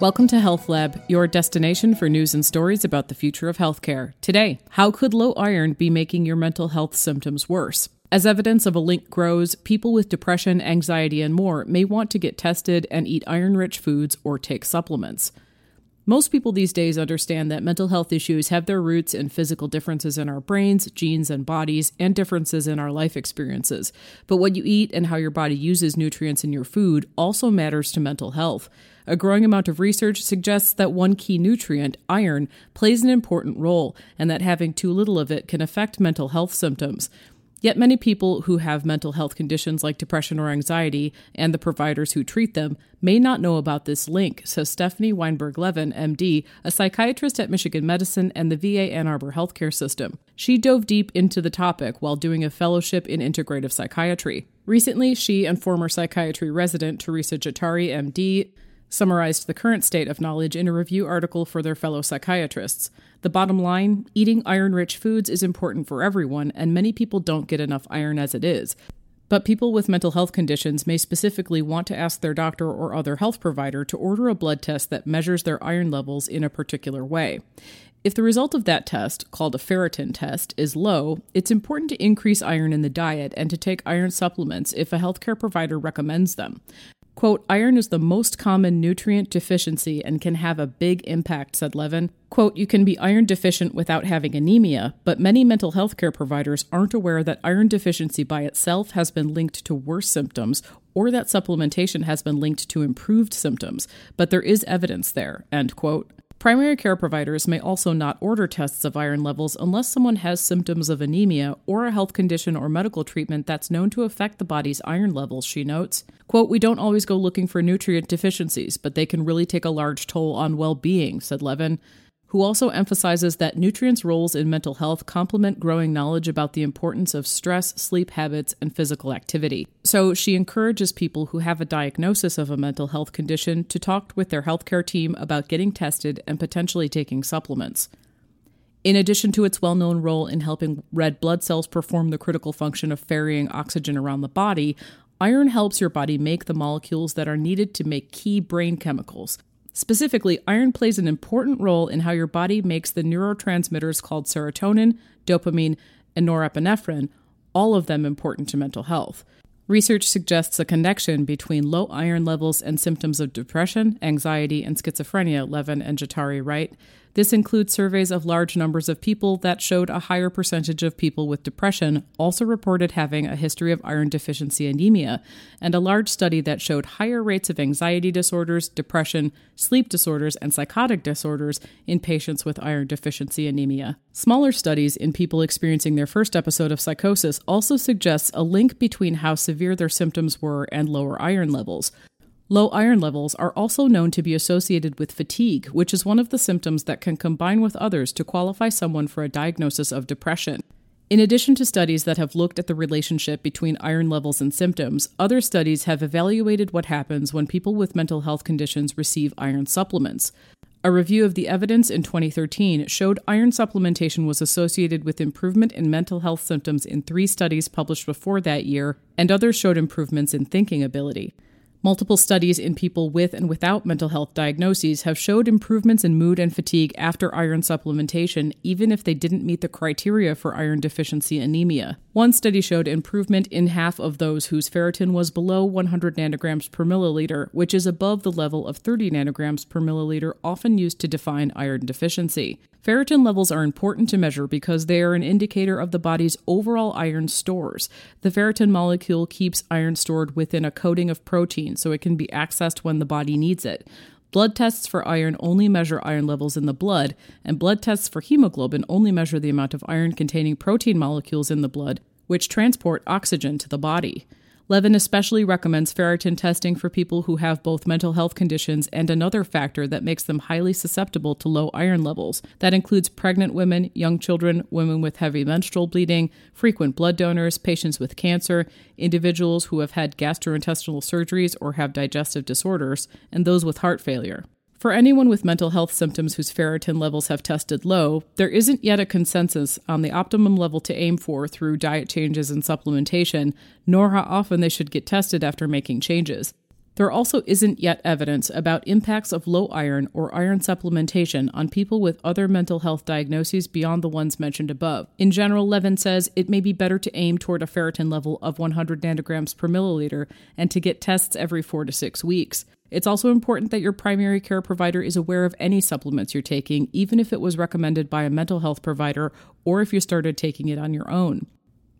Welcome to Health Lab, your destination for news and stories about the future of healthcare. Today, how could low iron be making your mental health symptoms worse? As evidence of a link grows, people with depression, anxiety, and more may want to get tested and eat iron rich foods or take supplements. Most people these days understand that mental health issues have their roots in physical differences in our brains, genes, and bodies, and differences in our life experiences. But what you eat and how your body uses nutrients in your food also matters to mental health. A growing amount of research suggests that one key nutrient, iron, plays an important role, and that having too little of it can affect mental health symptoms. Yet many people who have mental health conditions like depression or anxiety and the providers who treat them may not know about this link, says Stephanie Weinberg Levin, MD, a psychiatrist at Michigan Medicine and the VA Ann Arbor healthcare system. She dove deep into the topic while doing a fellowship in integrative psychiatry. Recently, she and former psychiatry resident Teresa Jattari, MD, summarized the current state of knowledge in a review article for their fellow psychiatrists. The bottom line eating iron rich foods is important for everyone, and many people don't get enough iron as it is. But people with mental health conditions may specifically want to ask their doctor or other health provider to order a blood test that measures their iron levels in a particular way. If the result of that test, called a ferritin test, is low, it's important to increase iron in the diet and to take iron supplements if a healthcare provider recommends them. Quote, iron is the most common nutrient deficiency and can have a big impact, said Levin. Quote, you can be iron deficient without having anemia, but many mental health care providers aren't aware that iron deficiency by itself has been linked to worse symptoms or that supplementation has been linked to improved symptoms, but there is evidence there, end quote. Primary care providers may also not order tests of iron levels unless someone has symptoms of anemia or a health condition or medical treatment that's known to affect the body's iron levels, she notes. Quote, We don't always go looking for nutrient deficiencies, but they can really take a large toll on well being, said Levin who also emphasizes that nutrients' roles in mental health complement growing knowledge about the importance of stress, sleep habits, and physical activity. So she encourages people who have a diagnosis of a mental health condition to talk with their healthcare team about getting tested and potentially taking supplements. In addition to its well known role in helping red blood cells perform the critical function of ferrying oxygen around the body, iron helps your body make the molecules that are needed to make key brain chemicals, Specifically, iron plays an important role in how your body makes the neurotransmitters called serotonin, dopamine, and norepinephrine, all of them important to mental health. Research suggests a connection between low iron levels and symptoms of depression, anxiety, and schizophrenia, Levin and Jattari write. This includes surveys of large numbers of people that showed a higher percentage of people with depression also reported having a history of iron deficiency anemia, and a large study that showed higher rates of anxiety disorders, depression, sleep disorders, and psychotic disorders in patients with iron deficiency anemia. Smaller studies in people experiencing their first episode of psychosis also suggests a link between how severe their symptoms were and lower iron levels. Low iron levels are also known to be associated with fatigue, which is one of the symptoms that can combine with others to qualify someone for a diagnosis of depression. In addition to studies that have looked at the relationship between iron levels and symptoms, other studies have evaluated what happens when people with mental health conditions receive iron supplements. A review of the evidence in 2013 showed iron supplementation was associated with improvement in mental health symptoms in three studies published before that year, and others showed improvements in thinking ability. Multiple studies in people with and without mental health diagnoses have showed improvements in mood and fatigue after iron supplementation, even if they didn't meet the criteria for iron deficiency anemia. One study showed improvement in half of those whose ferritin was below 100 nanograms per milliliter, which is above the level of 30 nanograms per milliliter often used to define iron deficiency. Ferritin levels are important to measure because they are an indicator of the body's overall iron stores. The ferritin molecule keeps iron stored within a coating of protein so it can be accessed when the body needs it. Blood tests for iron only measure iron levels in the blood, and blood tests for hemoglobin only measure the amount of iron containing protein molecules in the blood, which transport oxygen to the body. Levin especially recommends ferritin testing for people who have both mental health conditions and another factor that makes them highly susceptible to low iron levels. That includes pregnant women, young children, women with heavy menstrual bleeding, frequent blood donors, patients with cancer, individuals who have had gastrointestinal surgeries or have digestive disorders, and those with heart failure. For anyone with mental health symptoms whose ferritin levels have tested low, there isn't yet a consensus on the optimum level to aim for through diet changes and supplementation, nor how often they should get tested after making changes. There also isn't yet evidence about impacts of low iron or iron supplementation on people with other mental health diagnoses beyond the ones mentioned above. In general, Levin says it may be better to aim toward a ferritin level of 100 nanograms per milliliter and to get tests every four to six weeks. It's also important that your primary care provider is aware of any supplements you're taking, even if it was recommended by a mental health provider or if you started taking it on your own.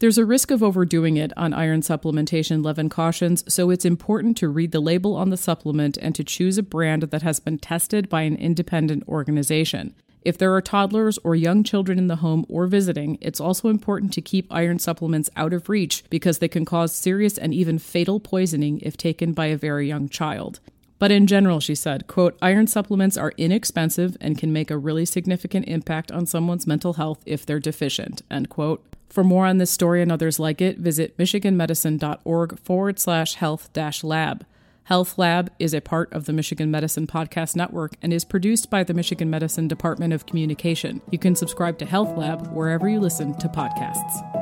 There's a risk of overdoing it on iron supplementation, Levin cautions, so it's important to read the label on the supplement and to choose a brand that has been tested by an independent organization. If there are toddlers or young children in the home or visiting, it's also important to keep iron supplements out of reach because they can cause serious and even fatal poisoning if taken by a very young child. But in general, she said, quote, iron supplements are inexpensive and can make a really significant impact on someone's mental health if they're deficient, end quote. For more on this story and others like it, visit michiganmedicine.org forward slash health dash lab. Health Lab is a part of the Michigan Medicine Podcast Network and is produced by the Michigan Medicine Department of Communication. You can subscribe to Health Lab wherever you listen to podcasts.